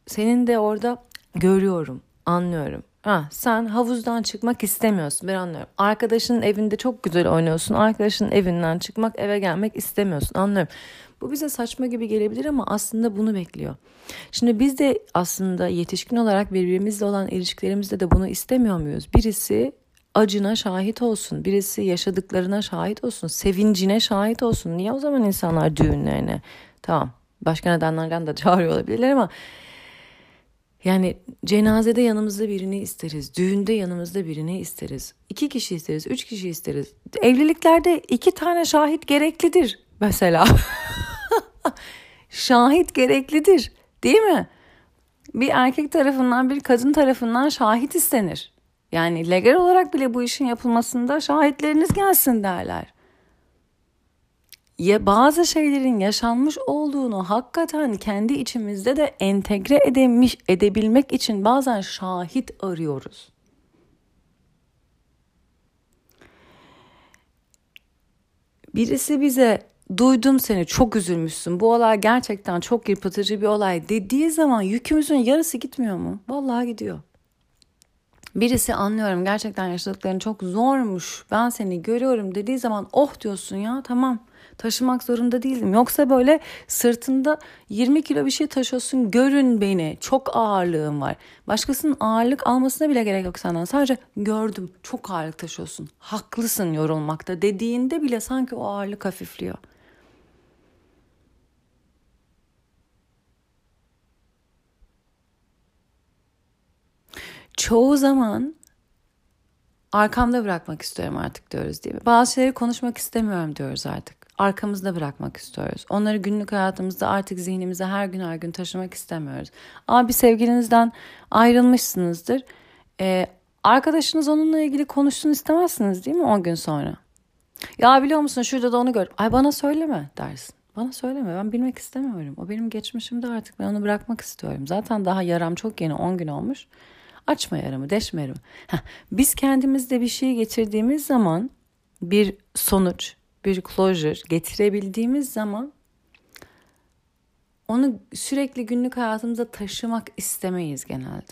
Senin de orada görüyorum, anlıyorum. Ha, sen havuzdan çıkmak istemiyorsun ben anlıyorum. Arkadaşının evinde çok güzel oynuyorsun. Arkadaşının evinden çıkmak eve gelmek istemiyorsun anlıyorum. Bu bize saçma gibi gelebilir ama aslında bunu bekliyor. Şimdi biz de aslında yetişkin olarak birbirimizle olan ilişkilerimizde de bunu istemiyor muyuz? Birisi acına şahit olsun. Birisi yaşadıklarına şahit olsun. Sevincine şahit olsun. Niye o zaman insanlar düğünlerine? Tamam başka nedenlerden de çağırıyor olabilirler ama yani cenazede yanımızda birini isteriz. Düğünde yanımızda birini isteriz. İki kişi isteriz, üç kişi isteriz. Evliliklerde iki tane şahit gereklidir mesela. şahit gereklidir değil mi? Bir erkek tarafından bir kadın tarafından şahit istenir. Yani legal olarak bile bu işin yapılmasında şahitleriniz gelsin derler ya bazı şeylerin yaşanmış olduğunu hakikaten kendi içimizde de entegre edemiş, edebilmek için bazen şahit arıyoruz. Birisi bize duydum seni çok üzülmüşsün bu olay gerçekten çok yıpratıcı bir olay dediği zaman yükümüzün yarısı gitmiyor mu? Vallahi gidiyor. Birisi anlıyorum gerçekten yaşadıkların çok zormuş ben seni görüyorum dediği zaman oh diyorsun ya tamam taşımak zorunda değildim. Yoksa böyle sırtında 20 kilo bir şey taşıyorsun görün beni çok ağırlığım var. Başkasının ağırlık almasına bile gerek yok senden. Sadece gördüm çok ağırlık taşıyorsun. Haklısın yorulmakta dediğinde bile sanki o ağırlık hafifliyor. çoğu zaman arkamda bırakmak istiyorum artık diyoruz değil mi? Bazı şeyleri konuşmak istemiyorum diyoruz artık. Arkamızda bırakmak istiyoruz. Onları günlük hayatımızda artık zihnimize her gün her gün taşımak istemiyoruz. Ama bir sevgilinizden ayrılmışsınızdır. Ee, arkadaşınız onunla ilgili konuşsun istemezsiniz değil mi 10 gün sonra? Ya biliyor musun şurada da onu gör. Ay bana söyleme dersin. Bana söyleme ben bilmek istemiyorum. O benim geçmişimde artık ben onu bırakmak istiyorum. Zaten daha yaram çok yeni 10 gün olmuş. Açma yaramı, deşme yaramı. Heh, biz kendimizde bir şey getirdiğimiz zaman bir sonuç, bir closure getirebildiğimiz zaman onu sürekli günlük hayatımıza taşımak istemeyiz genelde.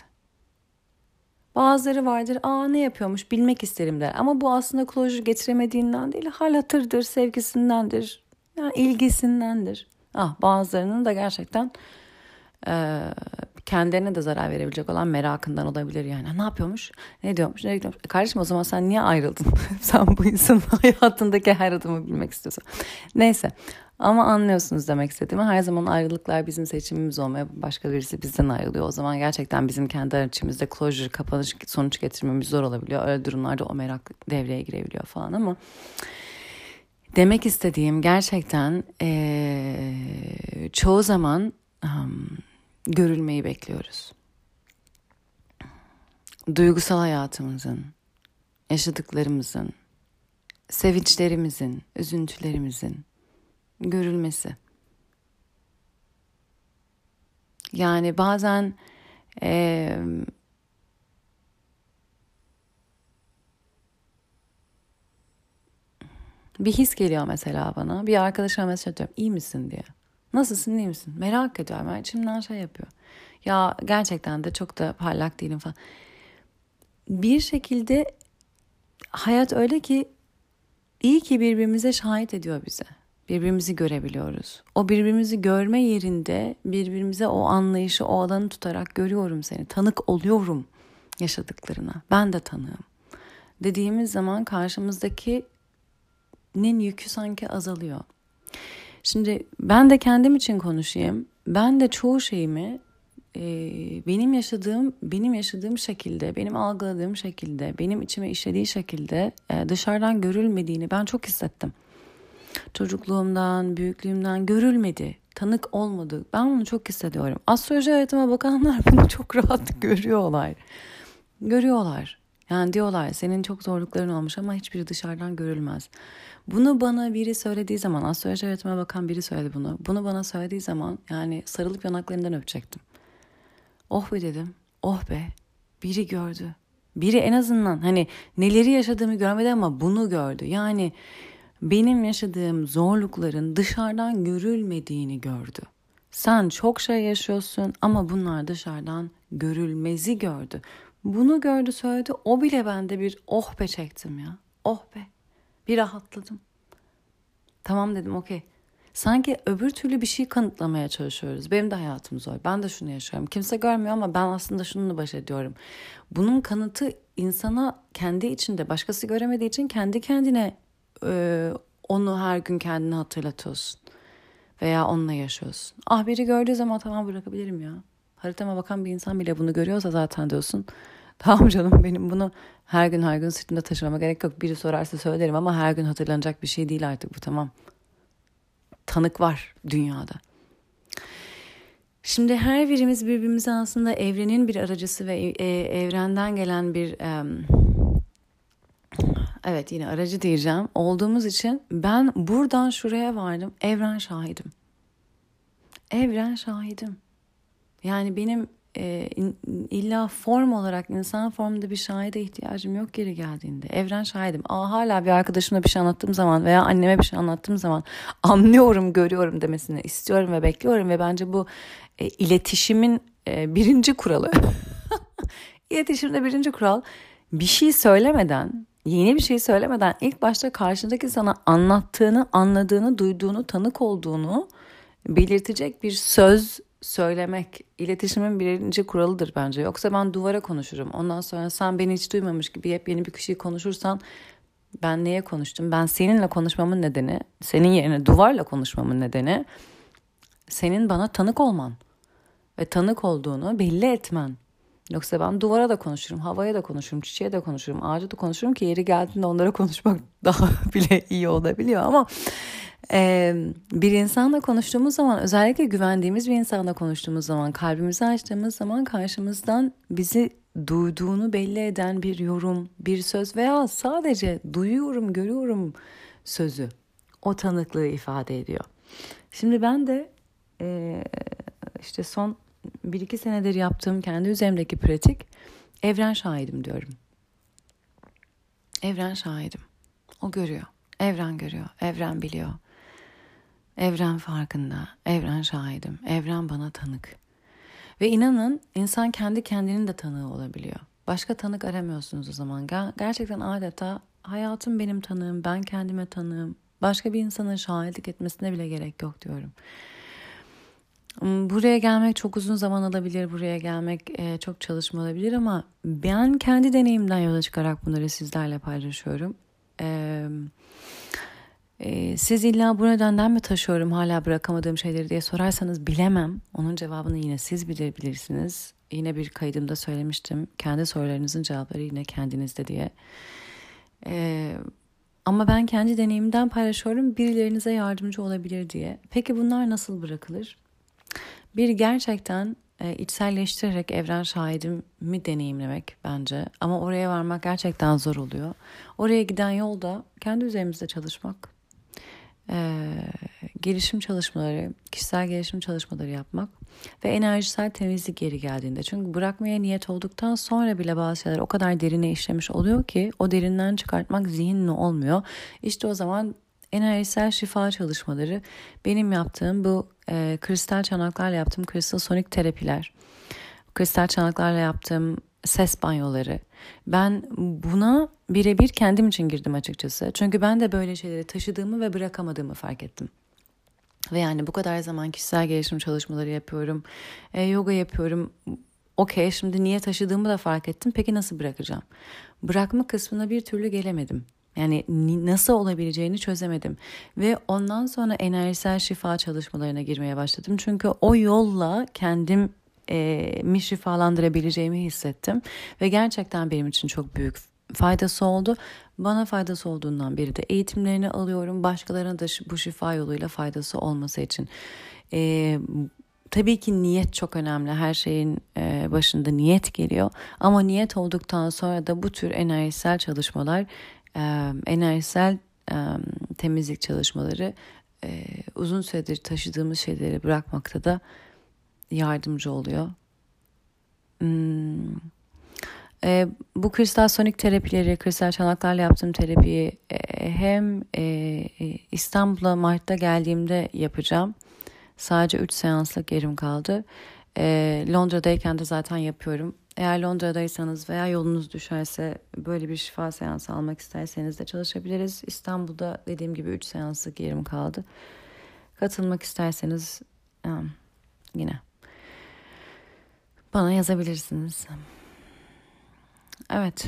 Bazıları vardır, aa ne yapıyormuş bilmek isterim der. Ama bu aslında closure getiremediğinden değil, hal hatırdır, sevgisindendir, yani ilgisindendir. Ah, bazılarının da gerçekten e, kendilerine de zarar verebilecek olan merakından olabilir yani. Ne yapıyormuş? Ne diyormuş? Ne gidiyormuş? E kardeşim o zaman sen niye ayrıldın? sen bu insanın hayatındaki her adımı bilmek istiyorsun. Neyse. Ama anlıyorsunuz demek istediğimi. Her zaman ayrılıklar bizim seçimimiz olmaya başka birisi bizden ayrılıyor. O zaman gerçekten bizim kendi içimizde closure, kapanış, sonuç getirmemiz zor olabiliyor. Öyle durumlarda o merak devreye girebiliyor falan ama demek istediğim gerçekten ee, çoğu zaman um, görülmeyi bekliyoruz. Duygusal hayatımızın, yaşadıklarımızın, sevinçlerimizin, üzüntülerimizin görülmesi. Yani bazen e, bir his geliyor mesela bana. Bir arkadaşıma mesaj atıyorum. İyi misin diye. Nasılsın iyi misin? Merak ediyorum. Yani içimden şey yapıyor. Ya gerçekten de çok da parlak değilim falan. Bir şekilde hayat öyle ki iyi ki birbirimize şahit ediyor bize. Birbirimizi görebiliyoruz. O birbirimizi görme yerinde birbirimize o anlayışı, o alanı tutarak görüyorum seni. Tanık oluyorum yaşadıklarına. Ben de tanığım. Dediğimiz zaman karşımızdakinin yükü sanki azalıyor. Şimdi ben de kendim için konuşayım. Ben de çoğu şeyimi e, benim yaşadığım benim yaşadığım şekilde, benim algıladığım şekilde, benim içime işlediği şekilde e, dışarıdan görülmediğini ben çok hissettim. Çocukluğumdan, büyüklüğümden görülmedi, tanık olmadı. Ben bunu çok hissediyorum. Astroloji hayatıma bakanlar bunu çok rahat görüyorlar. Görüyorlar. Yani diyorlar senin çok zorlukların olmuş ama hiçbiri dışarıdan görülmez. Bunu bana biri söylediği zaman, astroloji öğretime bakan biri söyledi bunu. Bunu bana söylediği zaman yani sarılıp yanaklarından öpecektim. Oh be dedim. Oh be. Biri gördü. Biri en azından hani neleri yaşadığımı görmedi ama bunu gördü. Yani benim yaşadığım zorlukların dışarıdan görülmediğini gördü. Sen çok şey yaşıyorsun ama bunlar dışarıdan görülmezi gördü. Bunu gördü söyledi. O bile bende bir oh be çektim ya. Oh be. Bir rahatladım. Tamam dedim okey. Sanki öbür türlü bir şey kanıtlamaya çalışıyoruz. Benim de hayatım zor. Ben de şunu yaşıyorum. Kimse görmüyor ama ben aslında şununla baş ediyorum. Bunun kanıtı insana kendi içinde başkası göremediği için kendi kendine e, onu her gün kendine hatırlatıyorsun. Veya onunla yaşıyorsun. Ah biri gördüğü zaman tamam bırakabilirim ya. Haritama bakan bir insan bile bunu görüyorsa zaten diyorsun. Tamam canım benim bunu her gün her gün sırtımda taşımama gerek yok. Biri sorarsa söylerim ama her gün hatırlanacak bir şey değil artık bu tamam. Tanık var dünyada. Şimdi her birimiz birbirimize aslında evrenin bir aracısı ve e, evrenden gelen bir evet yine aracı diyeceğim olduğumuz için ben buradan şuraya vardım. Evren şahidim. Evren şahidim. Yani benim e, illa form olarak insan formunda bir şahide ihtiyacım yok geri geldiğinde. Evren şahidim. Aa, hala bir arkadaşımla bir şey anlattığım zaman veya anneme bir şey anlattığım zaman anlıyorum, görüyorum demesini istiyorum ve bekliyorum ve bence bu e, iletişimin e, birinci kuralı. İletişimde birinci kural bir şey söylemeden yeni bir şey söylemeden ilk başta karşındaki sana anlattığını, anladığını, duyduğunu, tanık olduğunu belirtecek bir söz söylemek iletişimin birinci kuralıdır bence. Yoksa ben duvara konuşurum. Ondan sonra sen beni hiç duymamış gibi hep yeni bir kişiyi konuşursan ben neye konuştum? Ben seninle konuşmamın nedeni, senin yerine duvarla konuşmamın nedeni senin bana tanık olman ve tanık olduğunu belli etmen. Yoksa ben duvara da konuşurum, havaya da konuşurum, çiçeğe de konuşurum, ağaca da konuşurum ki yeri geldiğinde onlara konuşmak daha bile iyi olabiliyor ama e, bir insanla konuştuğumuz zaman özellikle güvendiğimiz bir insanla konuştuğumuz zaman kalbimizi açtığımız zaman karşımızdan bizi duyduğunu belli eden bir yorum, bir söz veya sadece duyuyorum, görüyorum sözü o tanıklığı ifade ediyor. Şimdi ben de e, işte son bir iki senedir yaptığım kendi üzerimdeki pratik evren şahidim diyorum. Evren şahidim. O görüyor. Evren görüyor. Evren biliyor. Evren farkında. Evren şahidim. Evren bana tanık. Ve inanın insan kendi kendinin de tanığı olabiliyor. Başka tanık aramıyorsunuz o zaman. Gerçekten adeta hayatım benim tanığım, ben kendime tanığım. Başka bir insanın şahitlik etmesine bile gerek yok diyorum. Hmm, buraya gelmek çok uzun zaman alabilir, buraya gelmek e, çok çalışma olabilir ama ben kendi deneyimden yola çıkarak bunları sizlerle paylaşıyorum. E, e, siz illa bu nedenden mi taşıyorum hala bırakamadığım şeyleri diye sorarsanız bilemem. Onun cevabını yine siz bilebilirsiniz. Yine bir kaydımda söylemiştim. Kendi sorularınızın cevapları yine kendinizde diye. Ama ben kendi deneyimden paylaşıyorum birilerinize yardımcı olabilir diye. Peki bunlar nasıl bırakılır? Bir gerçekten e, içselleştirerek evren şahidimi deneyimlemek bence. Ama oraya varmak gerçekten zor oluyor. Oraya giden yolda kendi üzerimizde çalışmak, e, gelişim çalışmaları, kişisel gelişim çalışmaları yapmak ve enerjisel temizlik geri geldiğinde. Çünkü bırakmaya niyet olduktan sonra bile bazı şeyler o kadar derine işlemiş oluyor ki o derinden çıkartmak zihinli olmuyor. İşte o zaman enerjisel şifa çalışmaları benim yaptığım bu e, kristal çanaklarla yaptığım kristal sonik terapiler, kristal çanaklarla yaptığım ses banyoları. Ben buna birebir kendim için girdim açıkçası. Çünkü ben de böyle şeyleri taşıdığımı ve bırakamadığımı fark ettim. Ve yani bu kadar zaman kişisel gelişim çalışmaları yapıyorum, e, yoga yapıyorum. Okey şimdi niye taşıdığımı da fark ettim. Peki nasıl bırakacağım? Bırakma kısmına bir türlü gelemedim. Yani nasıl olabileceğini çözemedim. Ve ondan sonra enerjisel şifa çalışmalarına girmeye başladım. Çünkü o yolla kendim e, mi şifalandırabileceğimi hissettim. Ve gerçekten benim için çok büyük faydası oldu. Bana faydası olduğundan beri de eğitimlerini alıyorum. Başkalarına da bu şifa yoluyla faydası olması için. E, tabii ki niyet çok önemli. Her şeyin e, başında niyet geliyor. Ama niyet olduktan sonra da bu tür enerjisel çalışmalar e, enerjisel e, temizlik çalışmaları e, uzun süredir taşıdığımız şeyleri bırakmakta da yardımcı oluyor. Hmm. E, bu kristal sonik terapileri, kristal çanaklarla yaptığım terapiyi e, hem e, e İstanbul'a Mart'ta geldiğimde yapacağım. Sadece 3 seanslık yerim kaldı. E, Londra'dayken de zaten yapıyorum. Eğer Londra'daysanız veya yolunuz düşerse böyle bir şifa seansı almak isterseniz de çalışabiliriz. İstanbul'da dediğim gibi 3 seanslık yerim kaldı. Katılmak isterseniz yine bana yazabilirsiniz. Evet.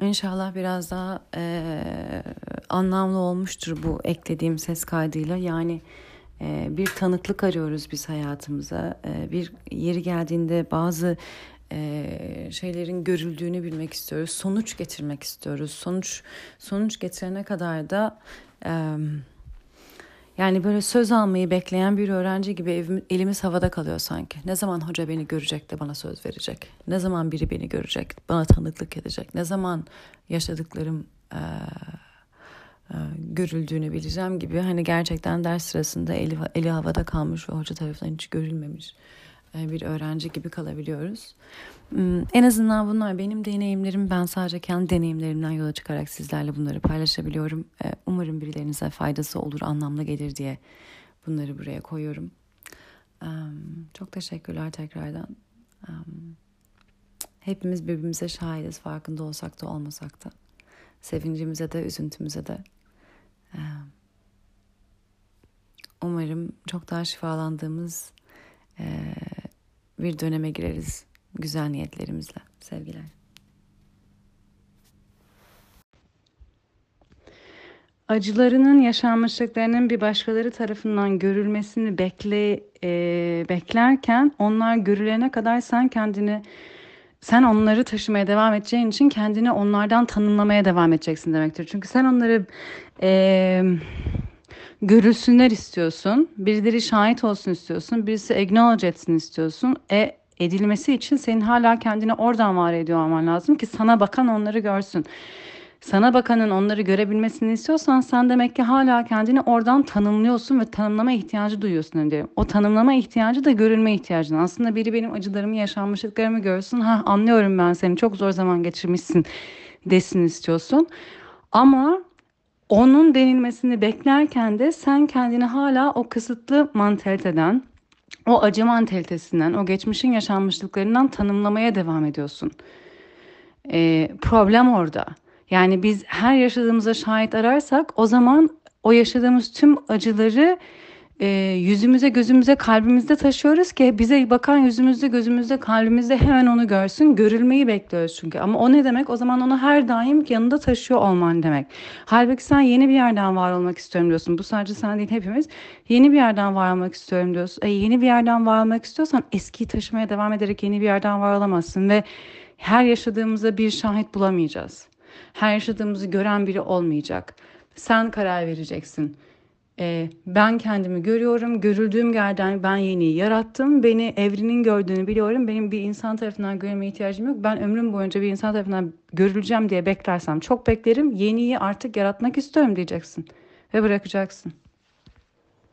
İnşallah biraz daha anlamlı olmuştur bu eklediğim ses kaydıyla. Yani bir tanıklık arıyoruz biz hayatımıza. Ee, bir yeri geldiğinde bazı e, şeylerin görüldüğünü bilmek istiyoruz. Sonuç getirmek istiyoruz. Sonuç sonuç getirene kadar da yani böyle söz almayı bekleyen bir öğrenci gibi elimiz havada kalıyor sanki. Ne zaman hoca beni görecek de bana söz verecek? Ne zaman biri beni görecek, bana tanıklık edecek? Ne zaman yaşadıklarım görüldüğünü bileceğim gibi hani gerçekten ders sırasında eli, eli havada kalmış ve hoca tarafından hiç görülmemiş e, bir öğrenci gibi kalabiliyoruz. Hmm, en azından bunlar benim deneyimlerim. Ben sadece kendi deneyimlerimden yola çıkarak sizlerle bunları paylaşabiliyorum. E, umarım birilerinize faydası olur, anlamlı gelir diye bunları buraya koyuyorum. Çok teşekkürler tekrardan. Hepimiz birbirimize şahidiz farkında olsak da olmasak da. Sevincimize de üzüntümüze de. Umarım çok daha şifalandığımız bir döneme gireriz güzel niyetlerimizle. Sevgiler. acılarının yaşanmışlıklarının bir başkaları tarafından görülmesini bekle e, beklerken onlar görülene kadar sen kendini sen onları taşımaya devam edeceğin için kendini onlardan tanımlamaya devam edeceksin demektir. Çünkü sen onları e, görülsünler istiyorsun, birileri şahit olsun istiyorsun, birisi acknowledge etsin istiyorsun. E edilmesi için senin hala kendini oradan var ediyor olman lazım ki sana bakan onları görsün sana bakanın onları görebilmesini istiyorsan sen demek ki hala kendini oradan tanımlıyorsun ve tanımlama ihtiyacı duyuyorsun diyorum. O tanımlama ihtiyacı da görülme ihtiyacın. Aslında biri benim acılarımı, yaşanmışlıklarımı görsün. Ha anlıyorum ben seni çok zor zaman geçirmişsin desin istiyorsun. Ama onun denilmesini beklerken de sen kendini hala o kısıtlı mantaliteden, o acı mantalitesinden, o geçmişin yaşanmışlıklarından tanımlamaya devam ediyorsun. Ee, problem orada. Yani biz her yaşadığımıza şahit ararsak o zaman o yaşadığımız tüm acıları e, yüzümüze, gözümüze, kalbimizde taşıyoruz ki bize bakan yüzümüzde, gözümüzde, kalbimizde hemen onu görsün. Görülmeyi bekliyoruz çünkü. Ama o ne demek? O zaman onu her daim yanında taşıyor olman demek. Halbuki sen yeni bir yerden var olmak istiyorum diyorsun. Bu sadece sen değil hepimiz. Yeni bir yerden var olmak istiyorum diyorsun. E, yeni bir yerden var olmak istiyorsan eskiyi taşımaya devam ederek yeni bir yerden var olamazsın ve her yaşadığımızda bir şahit bulamayacağız her yaşadığımızı gören biri olmayacak. Sen karar vereceksin. Ee, ben kendimi görüyorum, görüldüğüm yerden ben yeniyi yarattım. Beni evrenin gördüğünü biliyorum. Benim bir insan tarafından görme ihtiyacım yok. Ben ömrüm boyunca bir insan tarafından görüleceğim diye beklersem çok beklerim. Yeniyi artık yaratmak istiyorum diyeceksin ve bırakacaksın.